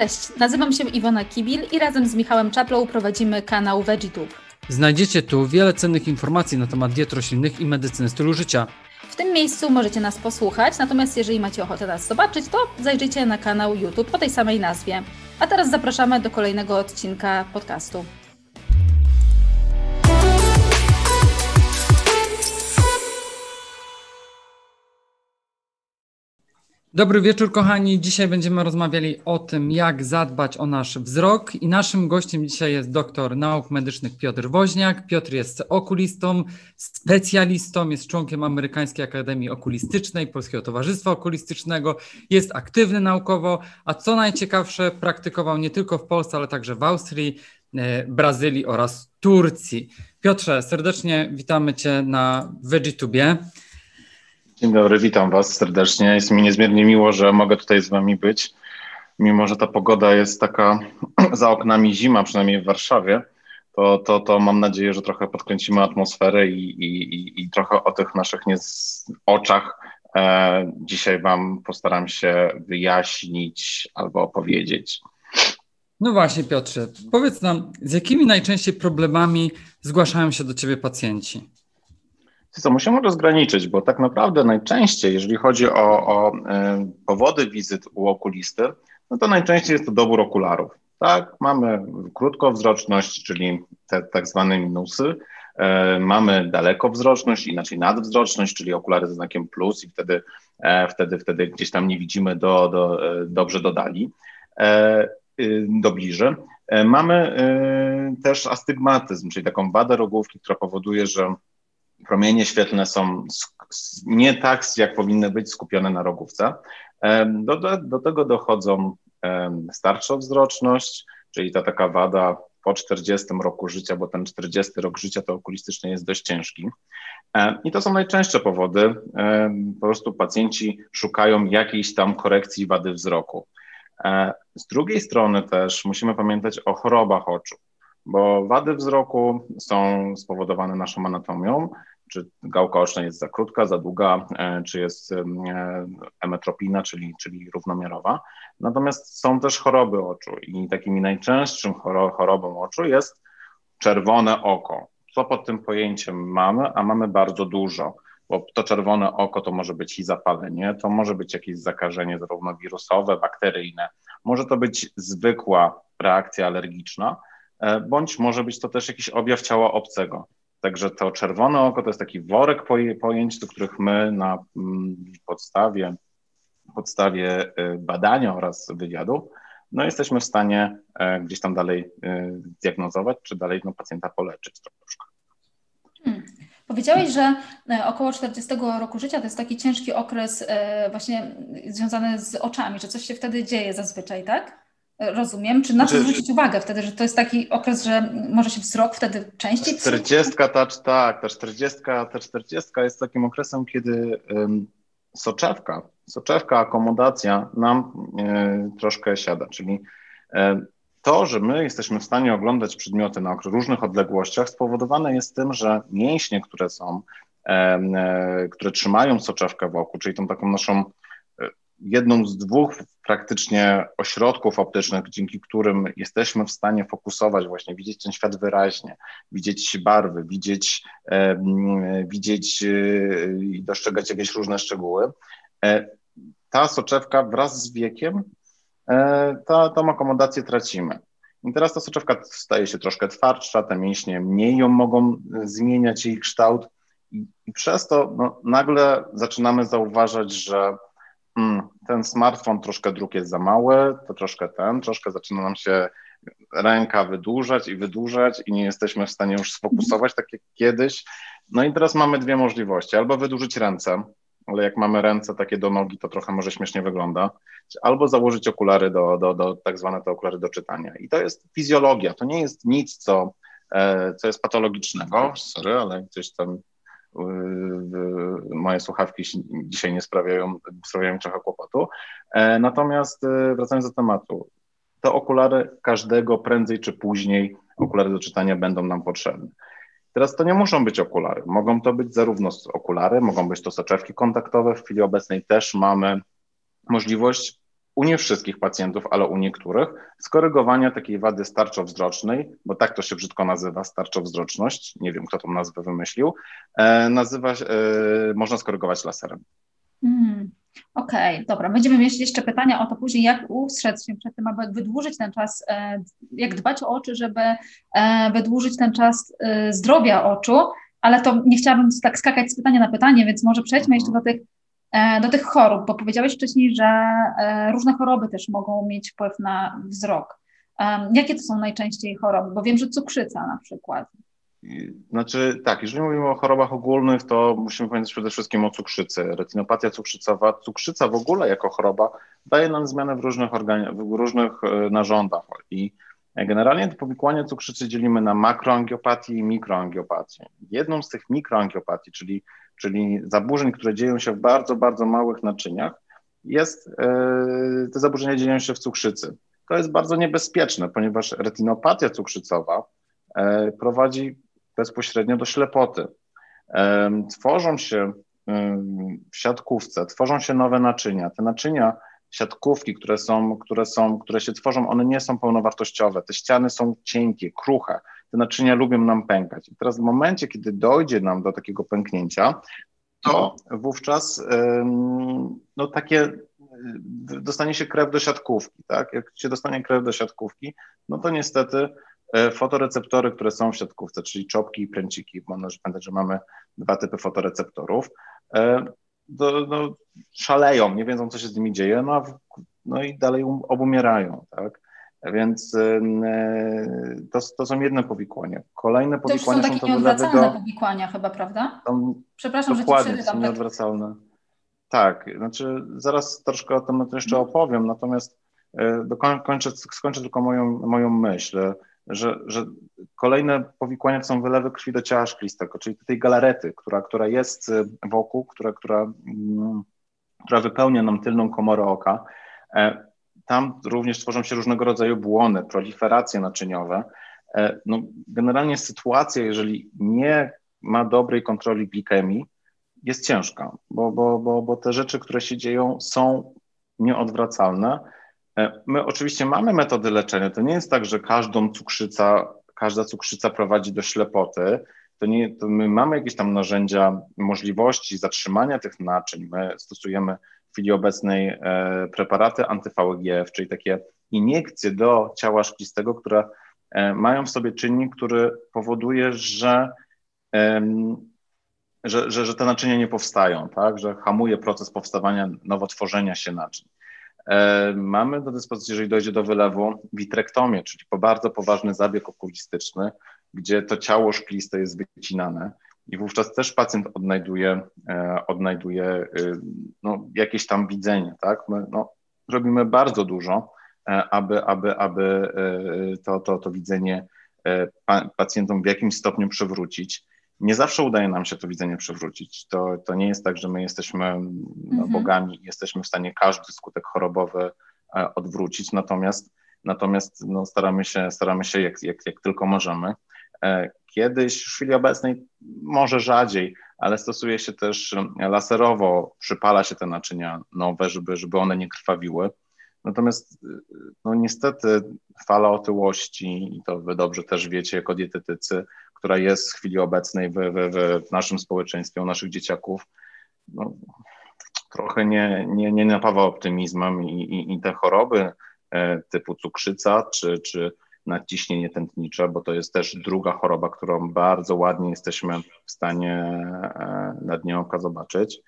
Cześć, nazywam się Iwona Kibil i razem z Michałem Czaplą prowadzimy kanał VeggieTube. Znajdziecie tu wiele cennych informacji na temat diet roślinnych i medycyny stylu życia. W tym miejscu możecie nas posłuchać, natomiast jeżeli macie ochotę nas zobaczyć, to zajrzyjcie na kanał YouTube o tej samej nazwie. A teraz zapraszamy do kolejnego odcinka podcastu. Dobry wieczór, kochani. Dzisiaj będziemy rozmawiali o tym, jak zadbać o nasz wzrok. I naszym gościem dzisiaj jest doktor nauk medycznych Piotr Woźniak. Piotr jest okulistą, specjalistą, jest członkiem Amerykańskiej Akademii Okulistycznej, Polskiego Towarzystwa Okulistycznego, jest aktywny naukowo, a co najciekawsze, praktykował nie tylko w Polsce, ale także w Austrii, e, Brazylii oraz Turcji. Piotrze, serdecznie witamy Cię na VeggieTubie. Dzień dobry, witam Was serdecznie. Jest mi niezmiernie miło, że mogę tutaj z Wami być. Mimo, że ta pogoda jest taka za oknami zima, przynajmniej w Warszawie, to, to, to mam nadzieję, że trochę podkręcimy atmosferę i, i, i trochę o tych naszych oczach e, dzisiaj Wam postaram się wyjaśnić albo opowiedzieć. No właśnie, Piotrze, powiedz nam, z jakimi najczęściej problemami zgłaszają się do Ciebie pacjenci? Co, musimy rozgraniczyć, bo tak naprawdę najczęściej, jeżeli chodzi o, o y, powody wizyt u okulisty, no to najczęściej jest to dobór okularów. Tak, mamy krótkowzroczność, czyli te tak zwane minusy, y, mamy dalekowzroczność, inaczej nadwzroczność, czyli okulary ze znakiem plus i wtedy, e, wtedy, wtedy gdzieś tam nie widzimy do, do, e, dobrze do dali, e, y, do bliży. Mamy też astygmatyzm, czyli taką wadę rogówki, która powoduje, że promienie świetlne są nie tak, jak powinny być skupione na rogówce. Do, do, do tego dochodzą starsza wzroczność, czyli ta taka wada po 40 roku życia, bo ten 40 rok życia to okulistycznie jest dość ciężki. I to są najczęstsze powody. Po prostu pacjenci szukają jakiejś tam korekcji wady wzroku. E, z drugiej strony też musimy pamiętać o chorobach oczu, bo wady wzroku są spowodowane naszą anatomią, czy gałka oczna jest za krótka, za długa, e, czy jest e, emetropina, czyli, czyli równomiarowa. Natomiast są też choroby oczu i takimi najczęstszym chorobą oczu jest czerwone oko. Co pod tym pojęciem mamy? A mamy bardzo dużo, bo to czerwone oko to może być i zapalenie, to może być jakieś zakażenie zarówno wirusowe, bakteryjne, może to być zwykła reakcja alergiczna, bądź może być to też jakiś objaw ciała obcego. Także to czerwone oko to jest taki worek pojęć, do których my na mm, podstawie, podstawie y, badania oraz wywiadu no jesteśmy w stanie e, gdzieś tam dalej diagnozować, czy dalej no, pacjenta poleczyć troszkę. Hmm. Powiedziałeś, że e, około 40 roku życia to jest taki ciężki okres e, właśnie związany z oczami, że coś się wtedy dzieje zazwyczaj, tak? Rozumiem. Czy na co zwrócić uwagę wtedy, że to jest taki okres, że może się wzrok wtedy częściej 40 ta, tak, ta 40, ta 40 jest takim okresem, kiedy um, soczewka, soczewka, akomodacja nam e, troszkę siada, czyli e, to, że my jesteśmy w stanie oglądać przedmioty na różnych odległościach, spowodowane jest tym, że mięśnie, które są, e, które trzymają soczewkę wokół, czyli tą taką naszą jedną z dwóch praktycznie ośrodków optycznych, dzięki którym jesteśmy w stanie fokusować, właśnie widzieć ten świat wyraźnie, widzieć barwy, widzieć, e, widzieć e, i dostrzegać jakieś różne szczegóły. E, ta soczewka wraz z wiekiem, e, ta, tą akomodację tracimy. I teraz ta soczewka staje się troszkę twardsza, te mięśnie mniej ją mogą zmieniać jej kształt i, i przez to no, nagle zaczynamy zauważać, że ten smartfon troszkę druk jest za mały, to troszkę ten, troszkę zaczyna nam się ręka wydłużać i wydłużać i nie jesteśmy w stanie już sfokusować tak jak kiedyś. No i teraz mamy dwie możliwości, albo wydłużyć ręce, ale jak mamy ręce takie do nogi, to trochę może śmiesznie wygląda, albo założyć okulary do, do, do tak zwane te okulary do czytania. I to jest fizjologia, to nie jest nic, co, e, co jest patologicznego, sorry, ale coś tam moje słuchawki dzisiaj nie sprawiają, sprawiają trochę kłopotu. E, natomiast e, wracając do tematu, te okulary każdego prędzej czy później, okulary do czytania będą nam potrzebne. Teraz to nie muszą być okulary. Mogą to być zarówno okulary, mogą być to soczewki kontaktowe. W chwili obecnej też mamy możliwość u nie wszystkich pacjentów, ale u niektórych, skorygowania takiej wady starczowzrocznej, bo tak to się brzydko nazywa, starczowzroczność, nie wiem kto tą nazwę wymyślił, e, nazywa, e, można skorygować laserem. Mm, Okej, okay, dobra. Będziemy mieć jeszcze pytania o to później, jak ustrzec się przed tym, aby wydłużyć ten czas, e, jak dbać o oczy, żeby e, wydłużyć ten czas e, zdrowia oczu, ale to nie chciałabym tak skakać z pytania na pytanie, więc może przejdźmy jeszcze do tych do tych chorób, bo powiedziałeś wcześniej, że e, różne choroby też mogą mieć wpływ na wzrok. Jakie to są najczęściej choroby? Bo wiem, że cukrzyca na przykład. Znaczy tak, jeżeli mówimy o chorobach ogólnych, to musimy pamiętać przede wszystkim o cukrzycy. Retinopatia cukrzycowa, cukrzyca w ogóle jako choroba daje nam zmiany w różnych, organi- w różnych e, narządach i generalnie to powikłanie cukrzycy dzielimy na makroangiopatię i mikroangiopatię. Jedną z tych mikroangiopatii, czyli czyli zaburzeń, które dzieją się w bardzo, bardzo małych naczyniach, jest, e, te zaburzenia dzieją się w cukrzycy. To jest bardzo niebezpieczne, ponieważ retinopatia cukrzycowa e, prowadzi bezpośrednio do ślepoty. E, tworzą się w siatkówce, tworzą się nowe naczynia. Te naczynia, siatkówki, które są, które są, które się tworzą, one nie są pełnowartościowe. Te ściany są cienkie, kruche te naczynia lubią nam pękać. I teraz w momencie, kiedy dojdzie nam do takiego pęknięcia, to wówczas no, takie dostanie się krew do siatkówki, tak? Jak się dostanie krew do siatkówki, no to niestety e, fotoreceptory, które są w siatkówce, czyli czopki i pręciki, bo należy pamiętać, że mamy dwa typy fotoreceptorów, e, do, no, szaleją, nie wiedzą, co się z nimi dzieje, no, no i dalej um, obumierają, tak? Więc e, to, to są jedne powikłania. Kolejne powikłania to już są takie nieodwracalne do... powikłania chyba, prawda? Przepraszam, że ci przerywam. są tak. nieodwracalne. Tak, znaczy zaraz troszkę o tym jeszcze mhm. opowiem, natomiast e, dokończę, skończę tylko moją, moją myśl, że, że kolejne powikłania to są wylewy krwi do ciała szklistego, czyli tej galarety, która, która jest e, wokół, która, która, mm, która wypełnia nam tylną komorę oka. Tam również tworzą się różnego rodzaju błony, proliferacje naczyniowe. E, no, generalnie sytuacja, jeżeli nie ma dobrej kontroli glikemii, jest ciężka, bo, bo, bo, bo te rzeczy, które się dzieją, są nieodwracalne. E, my oczywiście mamy metody leczenia. To nie jest tak, że każdą cukrzyca, każda cukrzyca prowadzi do ślepoty. To nie, to my mamy jakieś tam narzędzia, możliwości zatrzymania tych naczyń. My stosujemy w chwili obecnej e, preparaty anty-VEGF, czyli takie iniekcje do ciała szklistego, które e, mają w sobie czynnik, który powoduje, że, że, że, że te naczynia nie powstają, tak? że hamuje proces powstawania, nowotworzenia się naczyń. E, mamy do dyspozycji, jeżeli dojdzie do wylewu, witrektomię, czyli bardzo poważny zabieg okulistyczny, gdzie to ciało szkliste jest wycinane i wówczas też pacjent odnajduje, e, odnajduje y, no, jakieś tam widzenie, tak? My no, robimy bardzo dużo, e, aby, aby, aby e, to, to, to widzenie pacjentom w jakimś stopniu przywrócić. Nie zawsze udaje nam się to widzenie przywrócić. To, to nie jest tak, że my jesteśmy no, bogami jesteśmy w stanie każdy skutek chorobowy odwrócić, natomiast, natomiast no, staramy się, staramy się jak, jak, jak tylko możemy. Kiedyś, w chwili obecnej może rzadziej, ale stosuje się też laserowo, przypala się te naczynia nowe, żeby, żeby one nie krwawiły. Natomiast no niestety fala otyłości, i to wy dobrze też wiecie jako dietetycy, która jest w chwili obecnej w, w, w naszym społeczeństwie, u naszych dzieciaków, no, trochę nie, nie, nie napawa optymizmem i, i, i te choroby e, typu cukrzyca czy, czy nadciśnienie tętnicze, bo to jest też druga choroba, którą bardzo ładnie jesteśmy w stanie e, na dnie oka zobaczyć.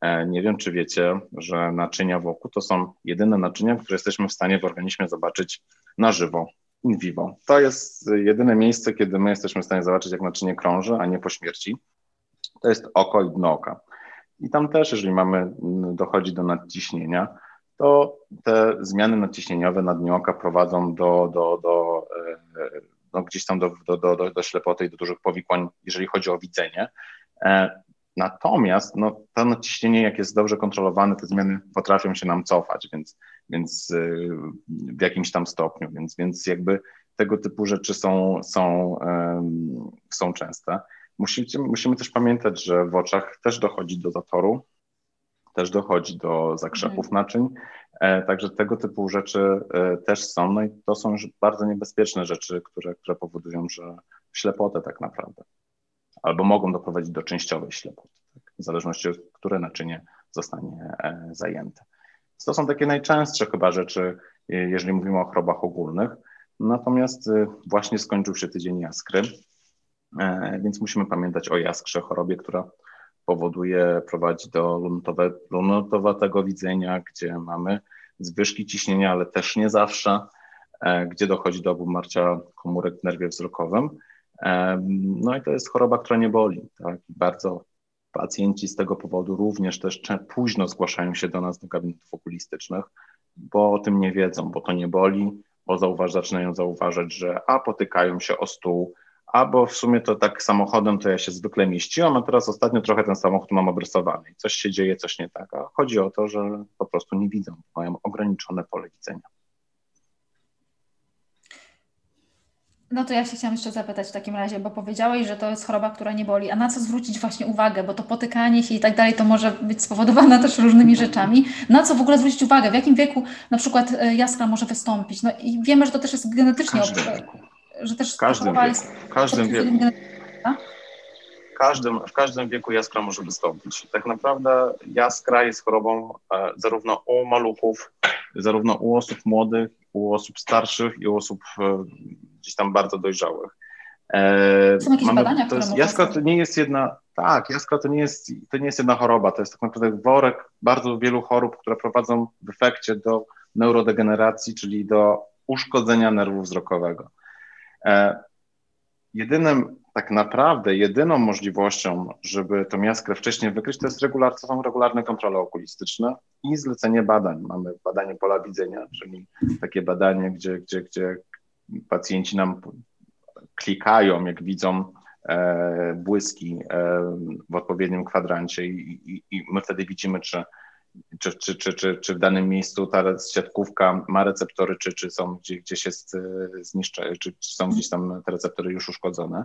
E, nie wiem, czy wiecie, że naczynia wokół to są jedyne naczynia, które jesteśmy w stanie w organizmie zobaczyć na żywo, in vivo. To jest jedyne miejsce, kiedy my jesteśmy w stanie zobaczyć, jak naczynie krąży, a nie po śmierci. To jest oko i dno oka. I tam też, jeżeli mamy, dochodzi do nadciśnienia, to te zmiany nadciśnieniowe na dniu oka prowadzą do, do, do e, no gdzieś tam do, do, do, do ślepoty i do dużych powikłań, jeżeli chodzi o widzenie. E, natomiast no, to nadciśnienie, jak jest dobrze kontrolowane, te zmiany potrafią się nam cofać, więc, więc e, w jakimś tam stopniu, więc, więc jakby tego typu rzeczy są, są, są częste. Musimy, musimy też pamiętać, że w oczach też dochodzi do zatoru, też dochodzi do zakrzepów mhm. naczyń Także tego typu rzeczy też są, no i to są bardzo niebezpieczne rzeczy, które, które powodują, że ślepotę tak naprawdę, albo mogą doprowadzić do częściowej ślepoty, tak? w zależności od które naczynie zostanie zajęte. To są takie najczęstsze chyba rzeczy, jeżeli mówimy o chorobach ogólnych. Natomiast y, właśnie skończył się tydzień jaskry, e, więc musimy pamiętać o jaskrze, chorobie, która powoduje, prowadzi do lunotowe, widzenia, gdzie mamy zwyżki ciśnienia, ale też nie zawsze, e, gdzie dochodzi do obumarcia komórek w nerwie wzrokowym. E, no i to jest choroba, która nie boli. Tak? Bardzo pacjenci z tego powodu również też późno zgłaszają się do nas do gabinetów okulistycznych, bo o tym nie wiedzą, bo to nie boli, bo zauważ, zaczynają zauważać, że a potykają się o stół, albo w sumie to tak samochodem to ja się zwykle mieściłam, a teraz ostatnio trochę ten samochód mam obrysowany coś się dzieje, coś nie tak. A chodzi o to, że po prostu nie widzą, mają ograniczone pole widzenia. No to ja się chciałam jeszcze zapytać w takim razie, bo powiedziałeś, że to jest choroba, która nie boli. A na co zwrócić właśnie uwagę? Bo to potykanie się i tak dalej to może być spowodowane też różnymi rzeczami. Na co w ogóle zwrócić uwagę? W jakim wieku na przykład e, jaskra może wystąpić? No i wiemy, że to też jest genetycznie, że też w każdym wieku. Jest w każdym wieku. W każdym, w każdym wieku jaskra może wystąpić. Tak naprawdę jaskra jest chorobą e, zarówno u maluchów, zarówno u osób młodych, u osób starszych i u osób e, gdzieś tam bardzo dojrzałych. E, Są jakieś mamy, badania, to jest, Jaskra to nie jest jedna, tak, jaskra to nie jest, to nie jest jedna choroba, to jest tak naprawdę worek bardzo wielu chorób, które prowadzą w efekcie do neurodegeneracji, czyli do uszkodzenia nerwu wzrokowego. E, jedynym, tak naprawdę, jedyną możliwością, żeby tą jaskrę wcześniej wykryć, to, jest regular, to są regularne kontrole okulistyczne i zlecenie badań. Mamy badanie pola widzenia, czyli takie badanie, gdzie, gdzie, gdzie pacjenci nam klikają, jak widzą e, błyski e, w odpowiednim kwadrancie i, i, i, my wtedy widzimy, czy, czy, czy, czy, czy, czy w danym miejscu ta siatkówka ma receptory, czy, czy są gdzie, gdzieś jest e, zniszczone, czy, czy są gdzieś tam te receptory już uszkodzone.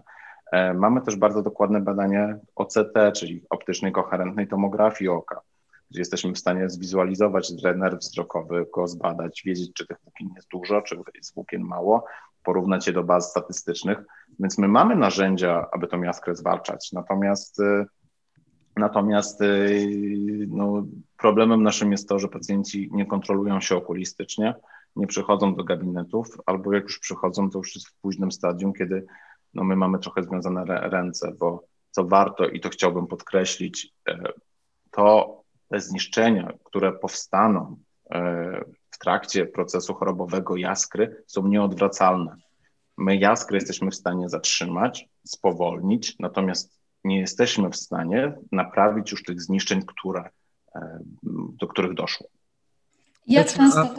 Mamy też bardzo dokładne badanie OCT, czyli optycznej koherentnej tomografii oka gdzie jesteśmy w stanie zwizualizować nerw wzrokowy, go zbadać, wiedzieć, czy tych włókien jest dużo, czy jest włókien mało, porównać je do baz statystycznych. Więc my mamy narzędzia, aby tą jaskrę zwalczać. Natomiast y, Natomiast y, no, problemem naszym jest to, że pacjenci nie kontrolują się okulistycznie, nie przychodzą do gabinetów, albo jak już przychodzą, to już jest w późnym stadium, kiedy no, my mamy trochę związane ręce, bo co warto i to chciałbym podkreślić, y, to te zniszczenia, które powstaną e, w trakcie procesu chorobowego jaskry, są nieodwracalne. My jaskry jesteśmy w stanie zatrzymać, spowolnić, natomiast nie jesteśmy w stanie naprawić już tych zniszczeń, które, e, do których doszło. Jak często?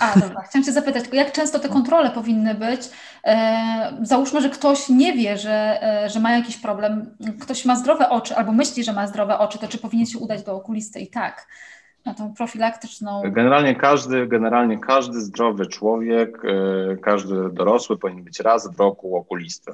A, dobra. Chciałam Cię zapytać, jak często te kontrole powinny być? E, załóżmy, że ktoś nie wie, że, e, że ma jakiś problem, ktoś ma zdrowe oczy albo myśli, że ma zdrowe oczy, to czy powinien się udać do okulisty i tak? Na tą profilaktyczną. Generalnie każdy, generalnie każdy zdrowy człowiek, e, każdy dorosły powinien być raz w roku okulisty.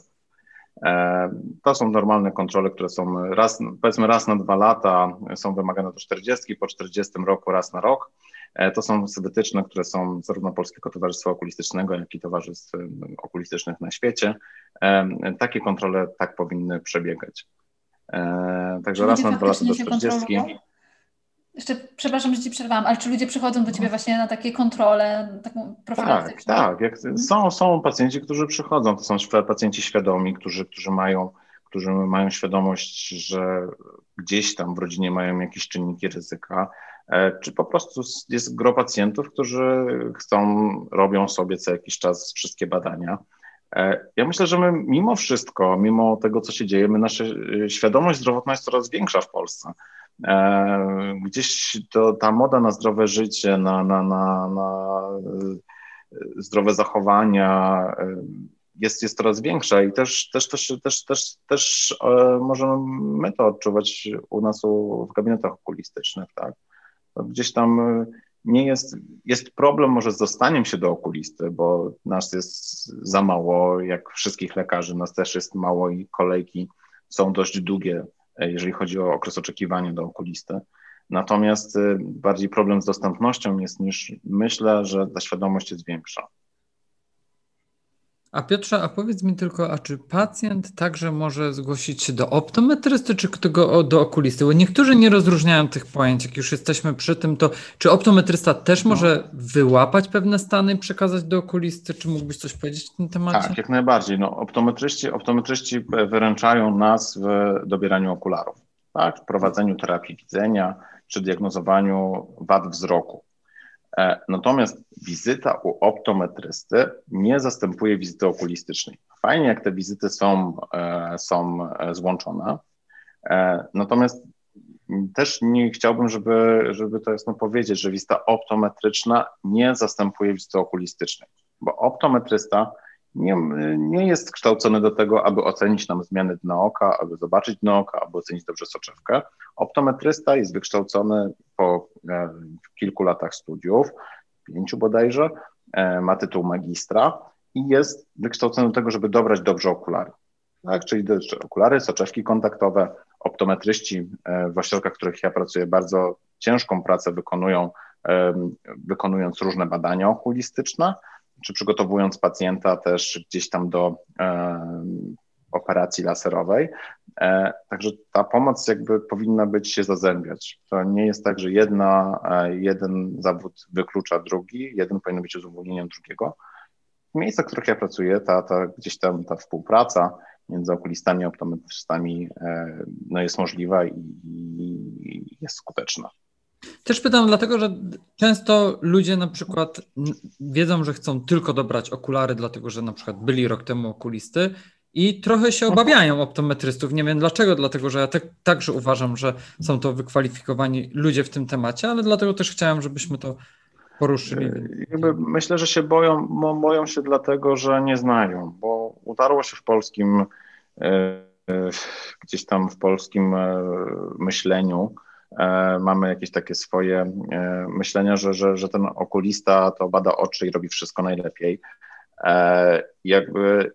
E, to są normalne kontrole, które są raz, powiedzmy raz na dwa lata, są wymagane do 40, po 40 roku raz na rok. E, to są wytyczne, które są zarówno Polskiego Towarzystwa Okulistycznego, jak i Towarzystw Okulistycznych na świecie. E, takie kontrole tak powinny przebiegać. E, także raz na dwa lata do 40. Jeszcze, przepraszam, że Ci przerwałam, ale czy ludzie przychodzą do Ciebie właśnie na takie kontrole, taką profilaktyczną? Tak, tak. Są, są pacjenci, którzy przychodzą, to są pacjenci świadomi, którzy, którzy, mają, którzy mają świadomość, że gdzieś tam w rodzinie mają jakieś czynniki ryzyka, E, czy po prostu jest gro pacjentów, którzy chcą, robią sobie co jakiś czas wszystkie badania. E, ja myślę, że my mimo wszystko, mimo tego, co się dzieje, my nasza e, świadomość zdrowotna jest coraz większa w Polsce. Gdzieś to, ta moda na zdrowe życie, na, na, na, na zdrowe zachowania jest, jest coraz większa i też, też, też, też, też, też możemy my to odczuwać u nas w gabinetach okulistycznych, tak? gdzieś tam e, nie jest, jest problem może z dostaniem się do okulisty, bo nas jest za mało, jak wszystkich lekarzy, nas też jest mało i kolejki są dość długie, e, jeżeli chodzi o okres oczekiwania do okulisty. Natomiast y, bardziej problem z dostępnością jest niż myślę, że ta świadomość jest większa. A Piotrze, a powiedz mi tylko, a czy pacjent także może zgłosić się do optometrysty, czy tego do okulisty? Bo niektórzy nie rozróżniają tych pojęć. Jak już jesteśmy przy tym, to czy optometrysta też no. może wyłapać pewne stany i przekazać do okulisty? Czy mógłbyś coś powiedzieć w tym temacie? Tak, jak najbardziej. No, optometryści, optometryści wyręczają nas w dobieraniu okularów, tak? w prowadzeniu terapii widzenia, czy diagnozowaniu wad wzroku. E, natomiast wizyta u optometrysty nie zastępuje wizyty okulistycznej. Fajnie, jak te wizyty są, e, są e, złączone. Natomiast też nie chciałbym, żeby, żeby to jasno powiedzieć, że wizyta optometryczna nie zastępuje wizyty okulistycznej, bo optometrysta nie, nie jest kształcony do tego, aby ocenić nam zmiany dna oka, aby zobaczyć dno oka, aby ocenić dobrze soczewkę. Optometrysta jest wykształcony po e, kilku latach studiów, pięciu bodajże, e, ma tytuł magistra i jest wykształcony do tego, żeby dobrać dobrze okulary. Tak, czyli okulary, soczewki kontaktowe. Optometryści e, w ośrodkach, w których ja pracuję, bardzo ciężką pracę wykonują, wykonując różne badania okulistyczne czy przygotowując pacjenta też gdzieś tam do e, operacji laserowej. E, także ta pomoc jakby powinna być się zazębiać. To nie jest tak, że jedna, e, jeden zawód wyklucza drugi, jeden powinien być uzupełnieniem drugiego. W miejscach, w których ja pracuję, ta, ta gdzieś tam ta współpraca między okulistami i optometrystami no jest możliwa i, i jest skuteczna. Też pytam dlatego, że często ludzie na przykład wiedzą, że chcą tylko dobrać okulary, dlatego że na przykład byli rok temu okulisty i trochę się obawiają optometrystów. Nie wiem dlaczego, dlatego że ja tak, także uważam, że są to wykwalifikowani ludzie w tym temacie, ale dlatego też chciałem, żebyśmy to poruszyli. Jakby myślę, że się boją, boją się dlatego, że nie znają, bo utarło się w polskim, e, e, gdzieś tam w polskim e, myśleniu, E, mamy jakieś takie swoje e, myślenia, że, że, że ten okulista to bada oczy i robi wszystko najlepiej. E, jakby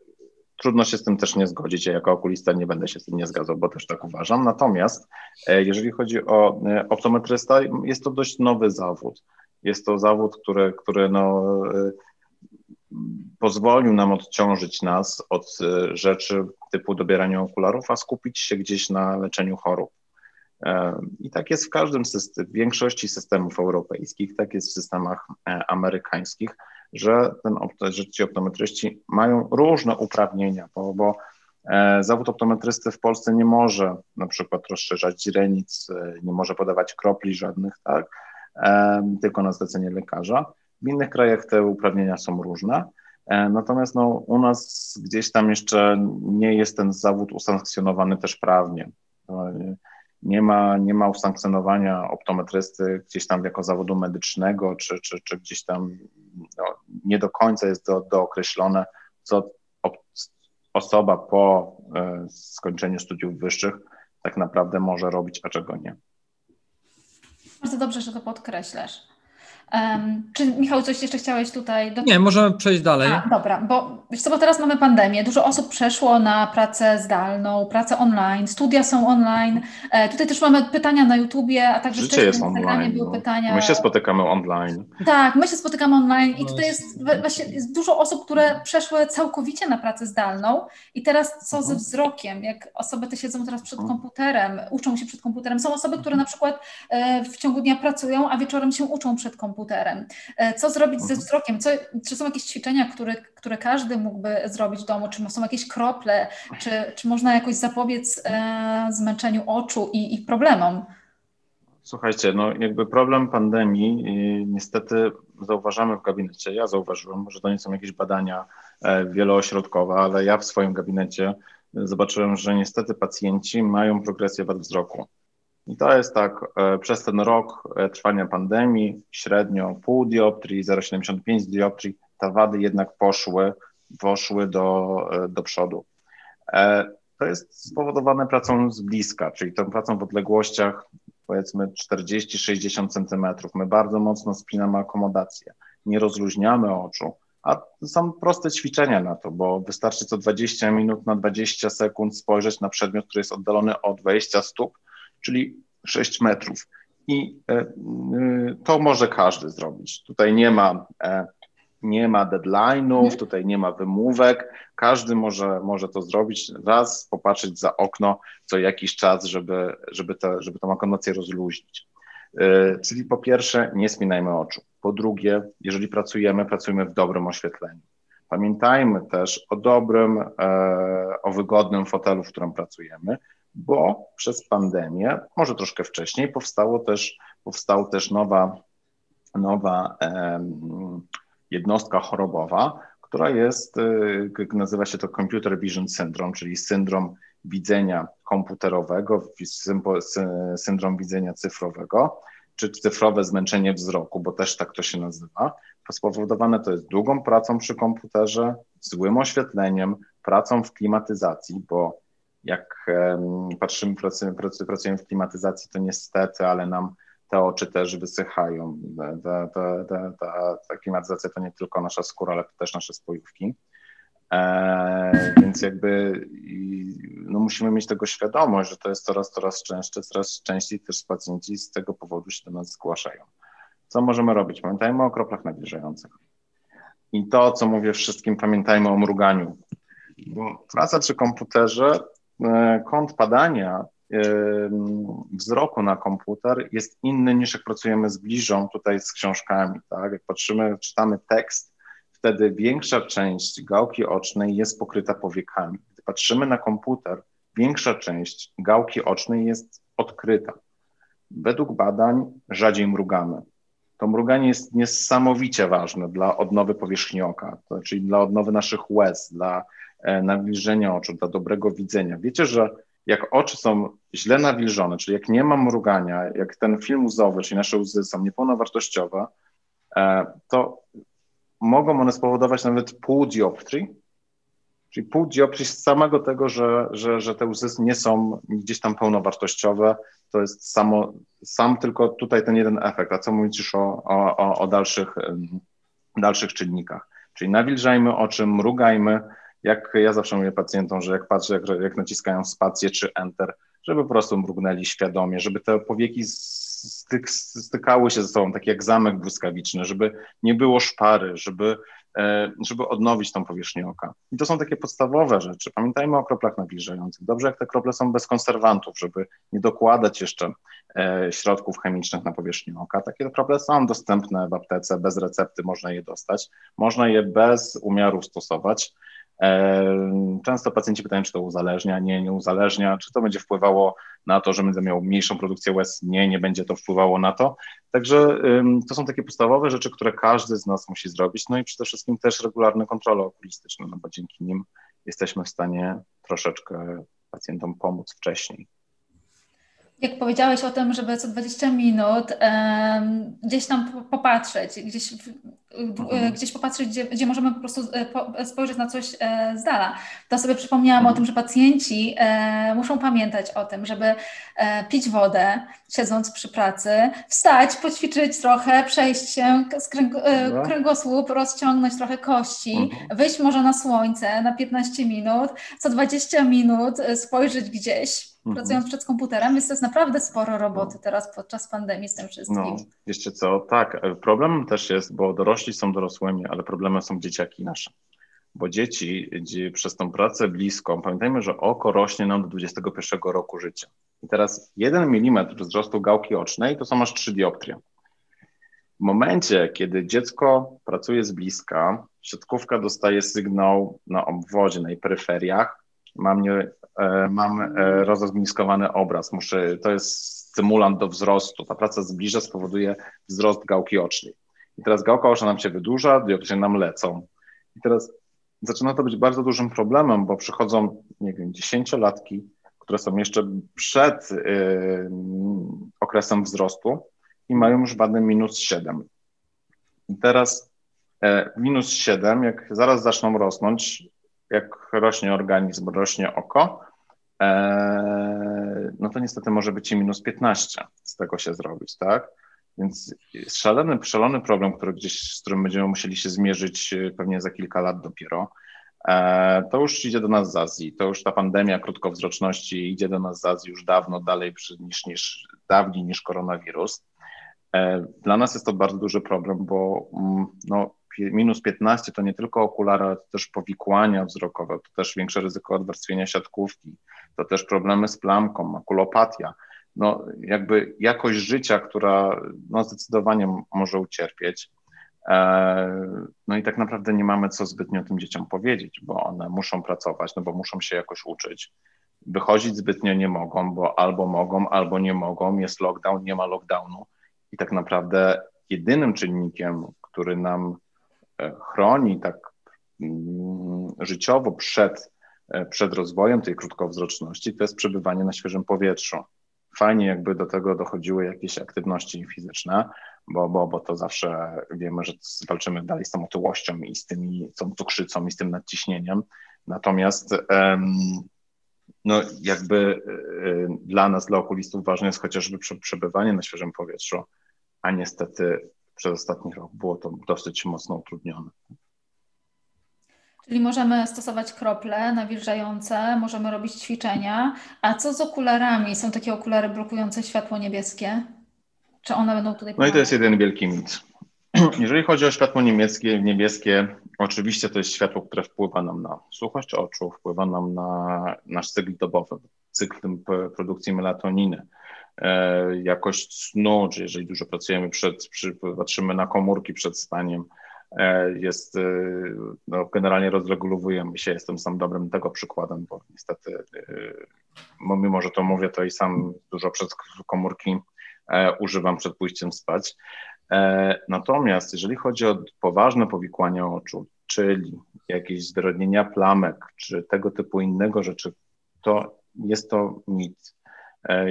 trudno się z tym też nie zgodzić. Ja jako okulista nie będę się z tym nie zgadzał, bo też tak uważam. Natomiast jeżeli chodzi o optometrysta, jest to dość nowy zawód. Jest to zawód, który, który no, pozwolił nam odciążyć nas od rzeczy typu dobierania okularów, a skupić się gdzieś na leczeniu chorób. I tak jest w każdym systemie, w większości systemów europejskich, tak jest w systemach e, amerykańskich, że, ten, że ci optometryści mają różne uprawnienia, bo, bo e, zawód optometrysty w Polsce nie może na przykład rozszerzać źrenic, e, nie może podawać kropli żadnych, tak, tylko na zlecenie lekarza. W innych krajach te uprawnienia są różne. Natomiast no, u nas gdzieś tam jeszcze nie jest ten zawód usankcjonowany też prawnie nie ma, nie ma usankcjonowania optometrysty gdzieś tam jako zawodu medycznego, czy, czy, czy gdzieś tam no, nie do końca jest do, dookreślone, co osoba po e, skończeniu studiów wyższych tak naprawdę może robić, a czego nie. Bardzo dobrze, że to podkreślasz. Um, czy Michał, coś jeszcze chciałeś tutaj? Do... Nie, możemy przejść dalej. A, dobra, bo wiesz co, bo teraz mamy pandemię, dużo osób przeszło na pracę zdalną, pracę online, studia są online. E, tutaj też mamy pytania na YouTubie, a także Życie jest online. Były no. pytania. My się spotykamy online. Tak, my się spotykamy online i tutaj jest właśnie jest dużo osób, które przeszły całkowicie na pracę zdalną i teraz co ze mhm. wzrokiem, jak osoby te siedzą teraz przed mhm. komputerem, uczą się przed komputerem. Są osoby, które na przykład e, w ciągu dnia pracują, a wieczorem się uczą przed komputerem komputerem. E, co zrobić ze mhm. wzrokiem? Co, czy są jakieś ćwiczenia, które, które każdy mógłby zrobić w domu? Czy są jakieś krople? Czy, czy można jakoś zapobiec e, zmęczeniu oczu i, i problemom? Słuchajcie, no jakby problem pandemii niestety zauważamy w gabinecie. Ja zauważyłem, może to nie są jakieś badania e, wieloośrodkowe, ale ja w swoim gabinecie zobaczyłem, że niestety pacjenci mają progresję wad wzroku. I to jest tak, e, przez ten rok e, trwania pandemii średnio pół dioptrii, 0,75 dioptrii, te wady jednak poszły, poszły do, e, do przodu. To jest spowodowane pracą z bliska, czyli tą pracą w odległościach powiedzmy 40-60 centymetrów. My bardzo mocno spinamy akomodację, nie rozluźniamy oczu, a są proste ćwiczenia na to, bo wystarczy co 20 minut na 20 sekund spojrzeć na przedmiot, który jest oddalony o 20 stóp czyli 6 metrów. I to może każdy zrobić. Tutaj nie ma nie ma deadline'ów, tutaj nie ma wymówek. Każdy może, może to zrobić raz, popatrzeć za okno co jakiś czas, żeby, żeby, te, żeby tą akomodację rozluźnić. Czyli po pierwsze, nie spinajmy oczu. Po drugie, jeżeli pracujemy, pracujmy w dobrym oświetleniu. Pamiętajmy też o dobrym, e, o wygodnym fotelu, w którym pracujemy, bo przez pandemię, może troszkę wcześniej, powstało też, powstała też nowa, nowa jednostka chorobowa, która jest, y, nazywa się to Computer Vision Syndrome, czyli syndrom widzenia komputerowego, syndrom widzenia cyfrowego, czy cyfrowe zmęczenie wzroku, bo też tak to się nazywa. Spowodowane to jest długą pracą przy komputerze, złym oświetleniem, pracą w klimatyzacji, bo jak patrzymy, pracujemy, pracujemy w klimatyzacji, to niestety, ale nam te oczy też wysychają. Ta, ta, ta, ta, klimatyzacja to nie tylko nasza skóra, ale też nasze spojówki. E, więc jakby no musimy mieć tego świadomość, że to jest coraz, coraz częstsze, coraz częściej też pacjenci z tego powodu się do nas zgłaszają. Co możemy robić? Pamiętajmy o kroplach nawilżających. I to, co mówię wszystkim, pamiętajmy o mruganiu. Bo praca przy komputerze, kąt padania wzroku na komputer jest inny niż jak pracujemy z bliżą tutaj z książkami, tak? Jak patrzymy, czytamy tekst, wtedy większa część gałki ocznej jest pokryta powiekami. Gdy patrzymy na komputer, większa część gałki ocznej jest odkryta. Według badań rzadziej mrugamy. To mruganie jest niesamowicie ważne dla odnowy powierzchni oka, to, czyli dla odnowy naszych łez, dla e, nawilżenia oczu, dla dobrego widzenia. Wiecie, że jak oczy są źle nawilżone, czyli jak nie ma mrugania, jak ten film łzowy, czyli nasze łzy są niepełnowartościowe, e, to mogą one spowodować nawet pół dioptrii, czyli pół dioptrii z samego tego, że, że, że te łzy nie są gdzieś tam pełnowartościowe, to jest samo, sam tylko tutaj ten jeden efekt, a co mówić już o, o, o dalszych, dalszych czynnikach. Czyli nawilżajmy oczy, mrugajmy, jak ja zawsze mówię pacjentom, że jak patrzę, jak, jak naciskają spację czy enter, żeby po prostu mrugnęli świadomie, żeby te powieki styk, stykały się ze sobą, tak jak zamek błyskawiczny, żeby nie było szpary, żeby, e, żeby odnowić tą powierzchnię oka. I to są takie podstawowe rzeczy. Pamiętajmy o kroplach nawilżających. Dobrze, jak te krople są bez konserwantów, żeby nie dokładać jeszcze e, środków chemicznych na powierzchnię oka. Takie krople są dostępne w aptece, bez recepty można je dostać. Można je bez umiaru stosować. Często pacjenci pytają, czy to uzależnia. Nie, nie uzależnia. Czy to będzie wpływało na to, że będę miał mniejszą produkcję łez? Nie, nie będzie to wpływało na to. Także to są takie podstawowe rzeczy, które każdy z nas musi zrobić. No i przede wszystkim też regularne kontrole okulistyczne, no bo dzięki nim jesteśmy w stanie troszeczkę pacjentom pomóc wcześniej. Jak powiedziałeś o tym, żeby co 20 minut um, gdzieś tam popatrzeć, gdzieś, w, mhm. gdzieś popatrzeć, gdzie, gdzie możemy po prostu e, po, spojrzeć na coś e, z dala, to sobie przypomniałam mhm. o tym, że pacjenci e, muszą pamiętać o tym, żeby e, pić wodę, siedząc przy pracy, wstać, poćwiczyć trochę, przejść się z kręg, e, kręgosłup, rozciągnąć trochę kości, mhm. wyjść może na słońce na 15 minut, co 20 minut e, spojrzeć gdzieś Mhm. pracując przed komputerem, więc to jest naprawdę sporo roboty teraz podczas pandemii z tym wszystkim. No, jeszcze co, tak, e, problem też jest, bo dorośli są dorosłymi, ale problemem są dzieciaki nasze. Bo dzieci przez tą pracę bliską, pamiętajmy, że oko rośnie nam do 21 roku życia. I teraz 1 mm wzrostu gałki ocznej to są aż 3 dioptrie. W momencie, kiedy dziecko pracuje z bliska, siatkówka dostaje sygnał na obwodzie, na jej peryferiach, mam, nie, e, mam e, rozogniskowany obraz, muszę, to jest stymulant do wzrostu. Ta praca zbliża, spowoduje wzrost gałki ocznej. I teraz gałka oczna nam się wydłuża, dioptrie nam lecą. I teraz zaczyna to być bardzo dużym problemem, bo przychodzą, nie wiem, dziesięciolatki, które są jeszcze przed yy, okresem wzrostu i mają już wadę minus 7. I teraz e, minus 7, jak zaraz zaczną rosnąć, jak rośnie organizm, rośnie oko, e, no to niestety może być i minus 15 z tego się zrobić, tak? Więc szalony, szalony problem, który gdzieś, z którym będziemy musieli się zmierzyć e, pewnie za kilka lat dopiero. e, to już idzie do nas z Azji. To już ta pandemia krótkowzroczności idzie do nas z Azji już dawno dalej niż, niż dawniej niż koronawirus. E, dla nas jest to bardzo duży problem, bo mm, no, minus 15 to nie tylko okulary, ale to też powikłania wzrokowe, to też większe ryzyko odwarstwienia siatkówki, to też problemy z plamką, makulopatia. No, jakby jakość życia, która no, zdecydowanie może ucierpieć. E, no i tak naprawdę nie mamy co zbytnio tym dzieciom powiedzieć, bo one muszą pracować, no bo muszą się jakoś uczyć. Wychodzić zbytnio nie mogą, bo albo mogą, albo nie mogą. Jest lockdown, nie ma lockdownu. I tak naprawdę jedynym czynnikiem, który nam chroni tak mm, życiowo przed, e, przed rozwojem tej krótkowzroczności, to jest przebywanie na świeżym powietrzu. Fajnie, jakby do tego dochodziły jakieś aktywności fizyczne, bo, bo, bo to zawsze wiemy, że walczymy dalej z tą otyłością i z tymi, tą cukrzycą i z tym nadciśnieniem. Natomiast no, jakby e, dla nas, dla okulistów ważne jest chociażby przebywanie na świeżym powietrzu, a niestety przez ostatni rok było to dosyć mocno utrudnione. Czyli możemy stosować krople nawilżające, możemy robić ćwiczenia. A co z okularami? Są takie okulary blokujące światło niebieskie? Czy one będą tutaj No i to jest jeden wielki mit. Jeżeli chodzi o światło niebieskie, niebieskie, oczywiście to jest światło, które wpływa nam na słuchość oczu, wpływa nam na nasz cykl dobowy, cykl produkcji melatoniny. E, jakość snu, czy jeżeli dużo pracujemy przed, przy, patrzymy na komórki przed spaniem, e, jest, e, no, generalnie rozregulowujemy się. Jestem sam dobrym tego przykładem, bo niestety, mimo że to mówię, to i sam dużo przez komórki używam przed pójściem spać. Natomiast jeżeli chodzi o poważne powikłania oczu, czyli jakieś zwyrodnienia plamek, czy tego typu innego rzeczy, to jest to mit. E,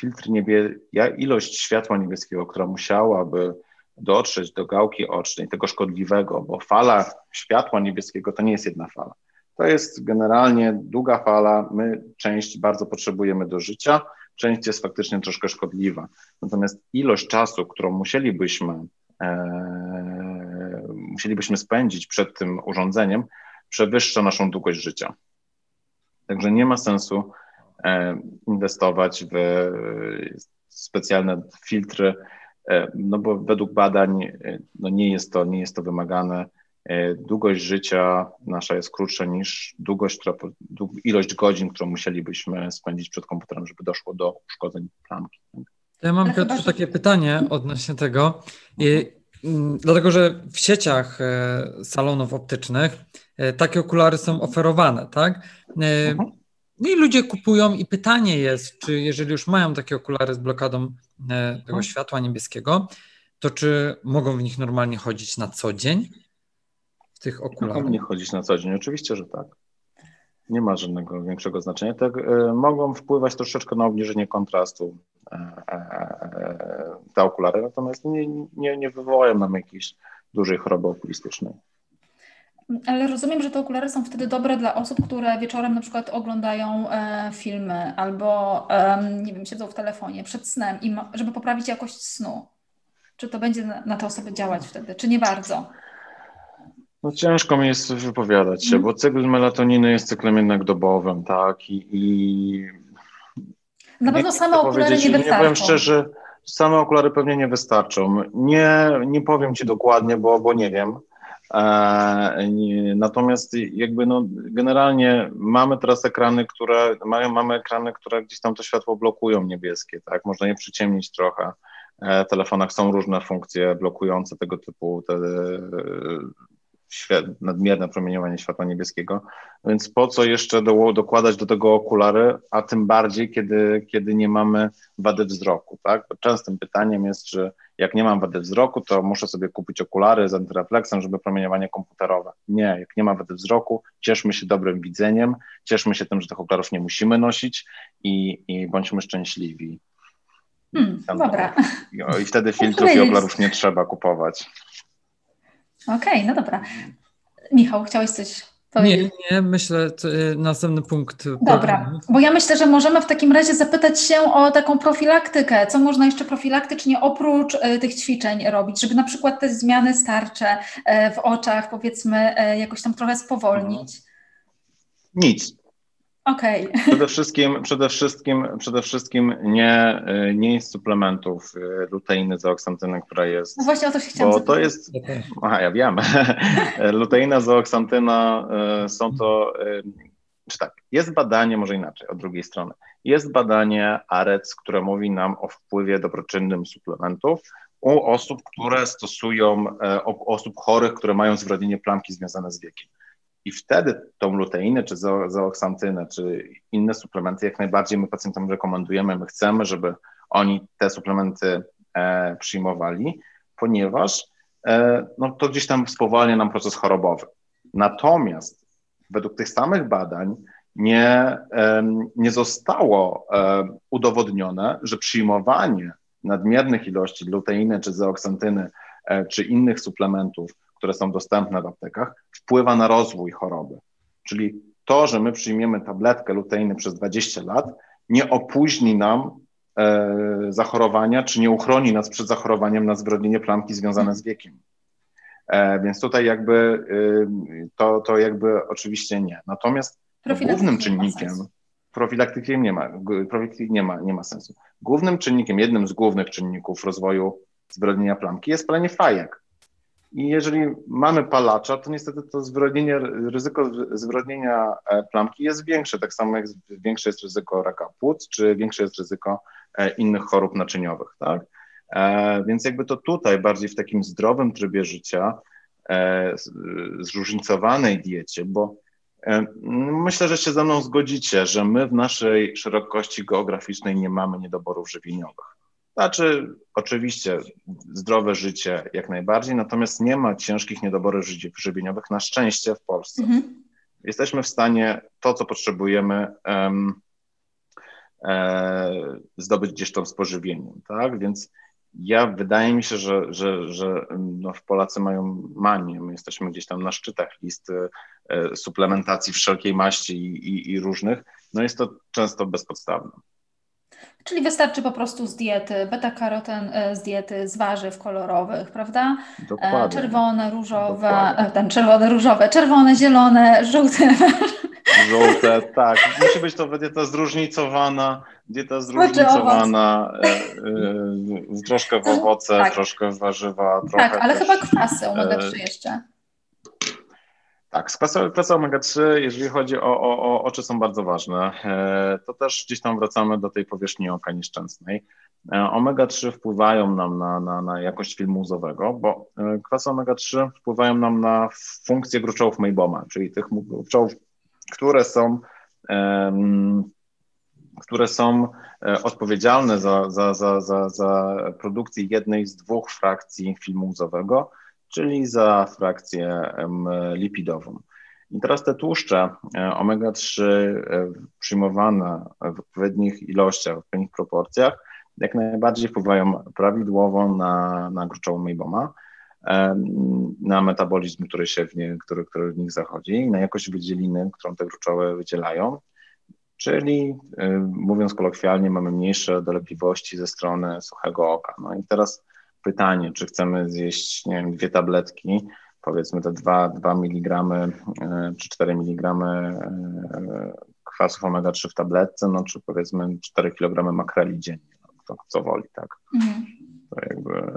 filtr niebie, ilość światła niebieskiego, która musiałaby dotrzeć do gałki ocznej, tego szkodliwego, bo fala światła niebieskiego to nie jest jedna fala. To jest generalnie długa fala. My część bardzo potrzebujemy do życia, część jest faktycznie troszkę szkodliwa. Natomiast ilość czasu, którą musielibyśmy, e, musielibyśmy spędzić przed tym urządzeniem, przewyższa naszą długość życia. Także nie ma sensu inwestować w e, specjalne filtry, e, no bo według badań no nie, jest to, nie jest to wymagane. Długość życia nasza jest krótsza niż długość, która, ilość godzin, którą musielibyśmy spędzić przed komputerem, żeby doszło do uszkodzeń plamki. Ja mam Piotr, takie pytanie odnośnie tego. I, mm, dlatego, że w sieciach salonów optycznych takie okulary są oferowane, tak? Mhm. No i ludzie kupują i pytanie jest, czy jeżeli już mają takie okulary z blokadą e, tego mhm. światła niebieskiego, to czy mogą w nich normalnie chodzić na co dzień? W tych okularach? Mogą w nich chodzić na co dzień, oczywiście, że tak. Nie ma żadnego większego znaczenia. Tak, e, mogą wpływać troszeczkę na obniżenie kontrastu e te okulary, natomiast nie, nie, nie wywołają nam jakiejś dużej choroby okulistycznej. Ale rozumiem, że te okulary są wtedy dobre dla osób, które wieczorem na przykład oglądają e, filmy albo, e, nie wiem, siedzą w telefonie przed snem, i ma, żeby poprawić jakość snu. Czy to będzie na, na te osoby działać wtedy, czy nie bardzo? No ciężko mi jest wypowiadać się, hmm. bo cykl melatoniny jest cyklem jednak dobowym, tak? I, i na pewno same okulary nie wystarczą. Nie powiem szczerze, same okulary pewnie nie wystarczą. Nie, nie powiem Ci dokładnie, bo, bo nie wiem. E, natomiast jakby no, generalnie mamy teraz ekrany, które mają, mamy ekrany, które gdzieś tam to światło blokują niebieskie, tak? Można je przyciemnić trochę. E, w telefonach są różne funkcje blokujące tego typu te, nadmierne promieniowanie światła niebieskiego, więc po co jeszcze do, dokładać do tego okulary, a tym bardziej, kiedy, kiedy nie mamy wady wzroku, tak? Częstym pytaniem jest, czy jak nie mam wady wzroku, to muszę sobie kupić okulary z antyrefleksem, żeby promieniowanie komputerowe. Nie, jak nie ma wady wzroku, cieszmy się dobrym widzeniem, cieszmy się tym, że tych okularów nie musimy nosić i, i bądźmy szczęśliwi. Hmm, dobra. I, I wtedy filtrów i okularów nie trzeba kupować. Okej, okay, no dobra. Michał, chciałeś coś powiedzieć? Nie, nie, myślę, to y, następny punkt. Dobra, bo ja myślę, że możemy w takim razie zapytać się o taką profilaktykę. Co można jeszcze profilaktycznie oprócz y, tych ćwiczeń robić, żeby na przykład te zmiany starcze y, w oczach, powiedzmy, jakoś tam trochę spowolnić? Nic. Okej. Okay. Przede wszystkim, przede wszystkim, przede wszystkim nie, nie jest suplementów luteiny zooksantyny, która jest. No właśnie o to się chciałam Bo to jest. Aha, ja wiem. Luteina, zooksantyna są to. Czy tak, jest badanie, może inaczej, od drugiej strony. Jest badanie AREC, które mówi nam o wpływie dobroczynnym suplementów u osób, które stosują, u osób chorych, które mają zwrodnienie plamki związane z wiekiem. I wtedy tą luteinę, czy zooksantynę, czy inne suplementy jak najbardziej my pacjentom rekomendujemy. My chcemy, żeby oni te suplementy e, przyjmowali, ponieważ e, no, to gdzieś tam spowalnia nam proces chorobowy. Natomiast według tych samych badań nie, e, nie zostało e, udowodnione, że przyjmowanie nadmiernych ilości luteiny, czy zooksantyny, e, czy innych suplementów które są dostępne w aptekach, wpływa na rozwój choroby. Czyli to, że my przyjmiemy tabletkę luteiny przez 20 lat, nie opóźni nam e, zachorowania, czy nie uchroni nas przed zachorowaniem na zbrodnienie plamki związane z wiekiem. E, więc tutaj jakby y, to, to jakby oczywiście nie. Natomiast głównym czynnikiem, profilaktykiem nie ma, profilaktyki nie ma, nie ma sensu. Głównym czynnikiem, jednym z głównych czynników rozwoju zbrodnienia plamki jest palenie fajek. I jeżeli mamy palacza, to niestety to zwrodnienie, ryzyko zwrodnienia e, plamki jest większe, tak samo jak większe jest ryzyko raka płuc, czy większe jest ryzyko e, innych chorób naczyniowych, tak? E, więc jakby to tutaj bardziej w takim zdrowym trybie życia, zróżnicowanej diecie, bo myślę, że się ze mną zgodzicie, że my w naszej szerokości geograficznej nie mamy niedoborów żywieniowych. Znaczy, oczywiście zdrowe życie jak najbardziej, natomiast nie ma ciężkich niedoborów żywieniowych na szczęście w Polsce. Mhm. Jesteśmy w stanie to, co potrzebujemy, um, e, zdobyć gdzieś tam z pożywieniem, tak? Więc ja wydaje mi się, że, że, że no, Polacy mają manię. My jesteśmy gdzieś tam na szczytach listy e, suplementacji wszelkiej maści i, i, i różnych. No jest to często bezpodstawne. Czyli wystarczy po prostu z diety, beta-karoten e, z diety, z warzyw kolorowych, prawda? E, Dokładnie. Czerwone, różowe, Dokładnie. E, ten czerwone, różowe, czerwone, zielone, żółte. Żółte, tak. Musi być to dieta zróżnicowana, dieta zróżnicowana, e, troszkę w owoce, tak. troszkę w warzywa. Tak, ale też, chyba kwasy omega-3 jeszcze. Tak, kwasy omega-3, jeżeli chodzi o, o, o oczy, są bardzo ważne. E, to też gdzieś tam wracamy do tej powierzchni oka nieszczęsnej. E, omega-3 wpływają nam na, na, na jakość filmu łzowego, bo e, kwasy omega-3 wpływają nam na funkcję gruczołów Mayboma, czyli tych gruczołów, które są, które są odpowiedzialne za, za, za, za, za produkcję jednej z dwóch frakcji filmu łzowego, czyli za frakcję lipidową. I teraz te tłuszcze e, omega-3 e, przyjmowane w odpowiednich ilościach, w odpowiednich proporcjach, jak najbardziej wpływają prawidłowo na, na gruczołą Mayboma, na metabolizm, który się w, nie, który, który w nich zachodzi, na jakość wydzieliny, którą te gruczoły wydzielają, czyli e, mówiąc kolokwialnie, mamy mniejsze dolegliwości ze strony suchego oka. No i teraz pytanie, czy chcemy zjeść, nie wiem, dwie tabletki, powiedzmy te 2, 2 mg czy 4 mg e, kwasów omega-3 w tabletce, no czy powiedzmy 4 kg makreli dziennie, no, to co woli, tak. Mhm. To jakby...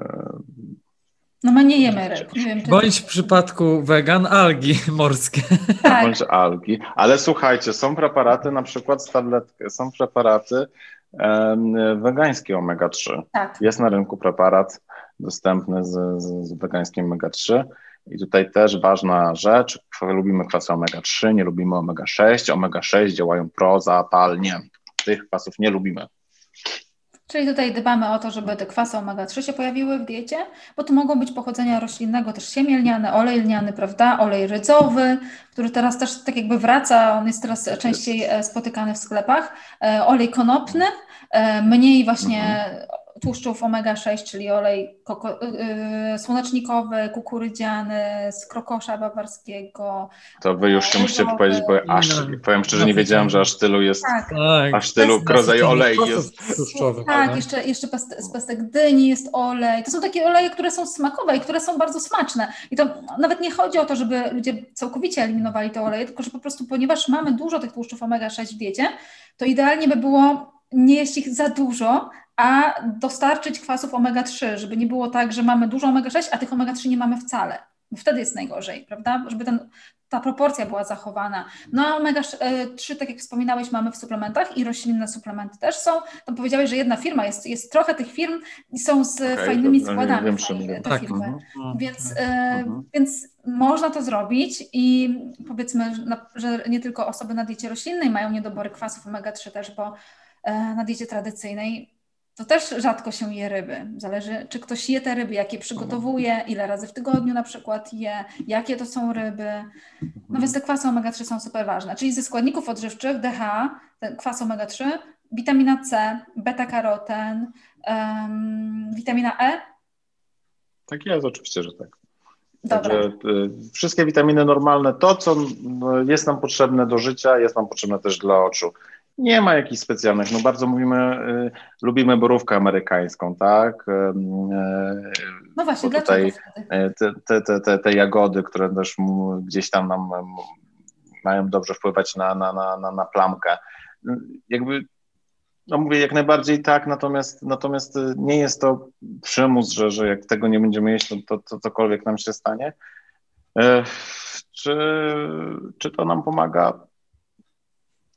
No my nie jemy ryb. Nie wiem, czy... Bądź w przypadku wegan algi morskie. Tak. Bądź algi, ale słuchajcie, są preparaty na przykład z tabletki, są preparaty wegańskie omega-3. Tak. Jest na rynku preparat dostępny z, z, z wegańskim omega-3. I tutaj też ważna rzecz, lubimy kwasy omega-3, nie lubimy omega-6. Omega-6 działają prozapalnie. Tych kwasów nie lubimy. Czyli tutaj dbamy o to, żeby te kwasy omega-3 się pojawiły w diecie, bo to mogą być pochodzenia roślinnego, też siemię lniane, olej lniany, prawda, olej rydzowy, który teraz też tak jakby wraca, on jest teraz częściej e, spotykany w sklepach, e, olej konopny, e, mniej właśnie mhm tłuszczów omega-6, czyli olej koko, yy, słonecznikowy, kukurydziany, z krokosza bawarskiego. To wy już się musicie powiedzieć, bo aż, powiem szczerze, nie wiedziałam, że aż tylu jest, tak. tak. aż tylu rodzaj olej jest. Tłuszczowych, tak, jeszcze, jeszcze past, z pestek dyni jest olej. To są takie oleje, które są smakowe i które są bardzo smaczne. I to nawet nie chodzi o to, żeby ludzie całkowicie eliminowali te oleje, tylko że po prostu, ponieważ mamy dużo tych tłuszczów omega-6 w diecie, to idealnie by było nie jeść ich za dużo, a dostarczyć kwasów omega-3, żeby nie było tak, że mamy dużo omega-6, a tych omega-3 nie mamy wcale. Bo wtedy jest najgorzej, prawda? Żeby ten, ta proporcja była zachowana. No a omega-3, tak jak wspominałeś, mamy w suplementach i roślinne suplementy też są. Tam powiedziałeś, że jedna firma, jest, jest trochę tych firm i są z okay, fajnymi składami wiem, fajne, tak. firmy. Mhm. Więc, mhm. więc można to zrobić i powiedzmy, że nie tylko osoby na diecie roślinnej mają niedobory kwasów omega-3 też, bo e, na diecie tradycyjnej to też rzadko się je ryby. Zależy, czy ktoś je te ryby, jakie przygotowuje, ile razy w tygodniu na przykład je, jakie to są ryby. No więc te kwasy omega-3 są super ważne. Czyli ze składników odżywczych DHA, kwas omega-3, witamina C, beta-karoten, um, witamina E. Tak jest, oczywiście, że tak. Także y, wszystkie witaminy normalne, to co jest nam potrzebne do życia, jest nam potrzebne też dla oczu. Nie ma jakichś specjalnych. No bardzo mówimy, y, lubimy borówkę amerykańską, tak? Y, no właśnie, tutaj y, te, te, te, te, te jagody, które też gdzieś tam nam mają dobrze wpływać na, na, na, na, na plamkę. Jakby no mówię jak najbardziej tak, natomiast, natomiast nie jest to przymus, że, że jak tego nie będziemy jeść, to, to, to cokolwiek nam się stanie. Czy, czy to nam pomaga?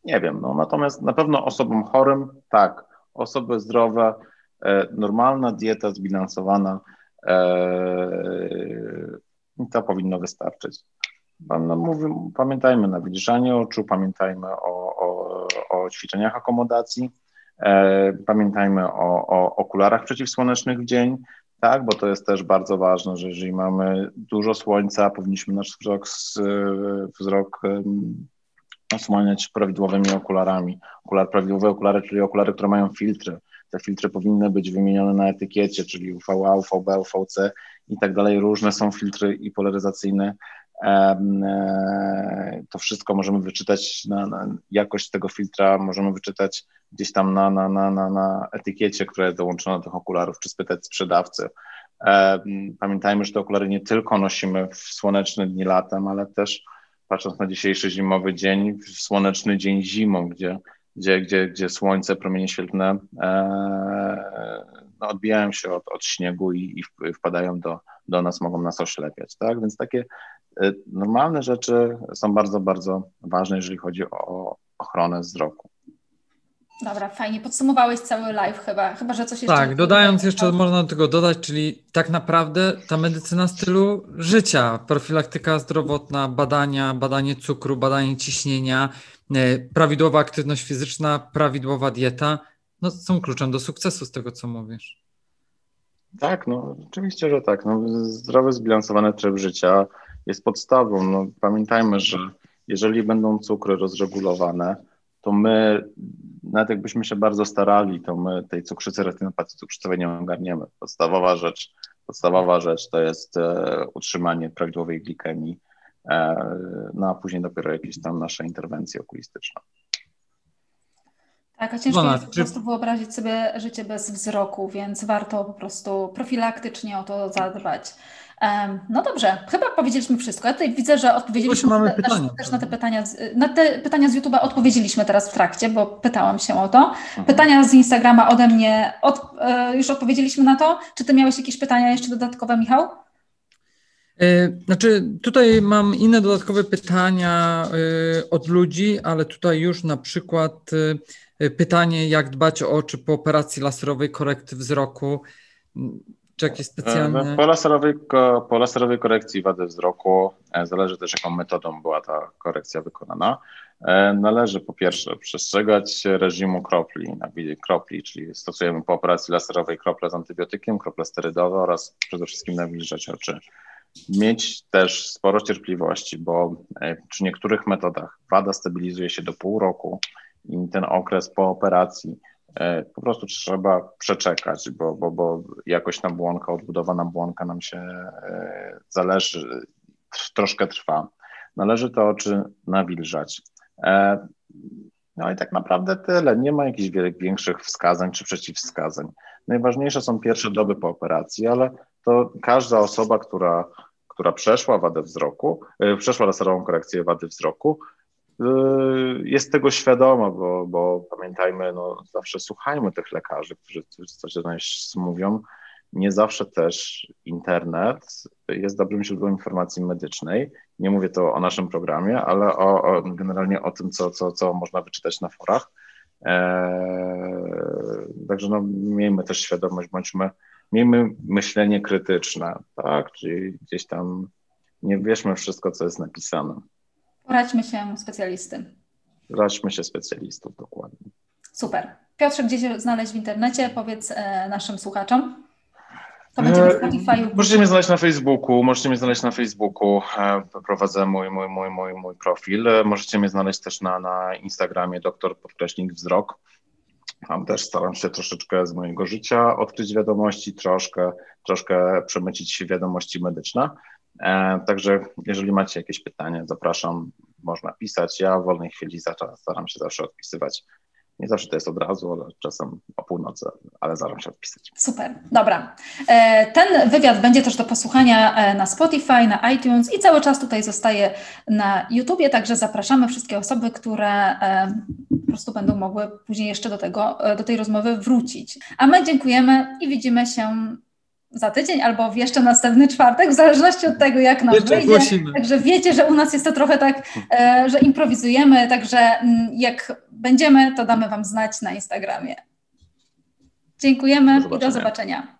Nie wiem, no natomiast na pewno osobom chorym tak, osoby zdrowe, e, normalna dieta zbilansowana, e, to powinno wystarczyć. No, mówię, pamiętajmy na wilżanie oczu, pamiętajmy o, o, o ćwiczeniach akomodacji, e, pamiętajmy o, o okularach przeciwsłonecznych w dzień, tak, bo to jest też bardzo ważne, że jeżeli mamy dużo słońca, powinniśmy nasz wzrok, wzrok osłaniać prawidłowymi okularami. Okular, prawidłowe okulary, czyli okulary, które mają filtry. Te filtry powinny być wymienione na etykiecie, czyli UVA, UVB, UVC i tak dalej. Różne są filtry i polaryzacyjne. E, to wszystko możemy wyczytać, na, na, jakość tego filtra możemy wyczytać gdzieś tam na, na, na, na, na etykiecie, która jest dołączona do tych okularów, czy spytać sprzedawcy. Pamiętajmy, że te okulary nie tylko nosimy w słoneczne dni latem, ale też patrząc na dzisiejszy zimowy dzień, słoneczny dzień zimą, gdzie, gdzie, gdzie, gdzie słońce, promienie świetlne e, no, odbijają się od, od śniegu i, i wpadają do, do nas, mogą nas oślepiać, tak? Więc takie e, normalne rzeczy są bardzo, bardzo ważne, jeżeli chodzi o ochronę wzroku. Dobra, fajnie. Podsumowałeś cały live chyba, chyba że coś jeszcze... Tak, dodając jeszcze, można do tego dodać, czyli tak naprawdę ta medycyna stylu życia, profilaktyka zdrowotna, badania, badanie cukru, badanie ciśnienia, e, prawidłowa aktywność fizyczna, prawidłowa dieta, no są kluczem do sukcesu z tego, co mówisz. Tak, no oczywiście, że tak. No, zdrowy, zbilansowany tryb życia jest podstawą. No, pamiętajmy, że jeżeli będą cukry rozregulowane, to my, nawet jakbyśmy się bardzo starali, to my tej cukrzycy retinopatii cukrzycowej nie ogarniemy. Podstawowa rzecz, podstawowa rzecz to jest e, utrzymanie prawidłowej glikemii, e, no a później dopiero jakieś tam nasze interwencje okulistyczne. Tak, a ciężko Bona, jest po czy... prostu wyobrazić sobie życie bez wzroku, więc warto po prostu profilaktycznie o to zadbać. No dobrze, chyba powiedzieliśmy wszystko. Ja tutaj widzę, że odpowiedzieliśmy mamy te, pytania, też na te pytania. Na te pytania z YouTube'a odpowiedzieliśmy teraz w trakcie, bo pytałam się o to. Mhm. Pytania z Instagrama ode mnie od, e, już odpowiedzieliśmy na to. Czy ty miałeś jakieś pytania jeszcze dodatkowe, Michał? E, znaczy, tutaj mam inne dodatkowe pytania e, od ludzi, ale tutaj już na przykład pytanie, jak dbać o oczy po operacji laserowej korekty wzroku. Czy jakieś specjalne... Po laserowej, po laserowej korekcji wady wzroku, e, zależy też jaką metodą była ta korekcja wykonana, e, należy po pierwsze przestrzegać reżimu kropli, kropli, czyli stosujemy po operacji laserowej krople z antybiotykiem, krople sterydowe oraz przede wszystkim nawilżać oczy. Mieć też sporo cierpliwości, bo e, przy niektórych metodach wada stabilizuje się do pół roku i ten okres po operacji Po prostu trzeba przeczekać, bo, bo, bo jakoś błonka, odbudowana błonka nam się zależy, troszkę trwa. Należy te oczy nawilżać. No i tak naprawdę tyle. Nie ma jakichś większych wskazań czy przeciwwskazań. Najważniejsze są pierwsze doby po operacji, ale to każda osoba, która, która przeszła wadę wzroku, e, przeszła laserową korekcję wady wzroku, e, jest tego świadoma, bo, bo pamiętajmy, no, zawsze słuchajmy tych lekarzy, którzy coś nas mówią. Nie zawsze też internet jest dobrym źródłem informacji medycznej. Nie mówię to o naszym programie, ale o, o generalnie o tym, co, co, co można wyczytać na forach. Eee, także no, miejmy też świadomość, bądźmy, miejmy myślenie krytyczne, tak? Czyli gdzieś tam nie wierzmy wszystko, co jest napisane. Poradźmy się specjalisty. Radźmy się specjalistów, dokładnie. Super. Piotrze, gdzie się znaleźć w internecie? Powiedz e, naszym słuchaczom. To będzie na Spotify. Możecie mnie znaleźć na Facebooku, możecie mnie znaleźć na Facebooku, e, prowadzę mój, mój, mój, mój, mój profil. E, możecie mnie znaleźć też na, na Instagramie, doktor podkreśnik wzrok. Tam też staram się troszeczkę z mojego życia odkryć wiadomości, troszkę, troszkę przemycić się wiadomości medyczne. E, także jeżeli macie jakieś pytania, zapraszam, można pisać. Ja w wolnej chwili staram się zawsze odpisywać nie zawsze to jest od razu, ale czasem o północy, ale zaraz się odpisać. Super, dobra. E, ten wywiad będzie też do posłuchania e, na Spotify, na iTunes i cały czas tutaj zostaje na YouTubie, także zapraszamy wszystkie osoby, które po prostu będą mogły później jeszcze do, tego, do tej rozmowy wrócić. A my dziękujemy i widzimy się za tydzień albo w jeszcze następny czwartek, w zależności od tego, jak nam wyjdzie. Głosimy. Także wiecie, że u nas jest to trochę tak, e, że improwizujemy, także mm, jak będziemy, to damy Wam znać na Instagramie. Dziękujemy do i do zobaczenia.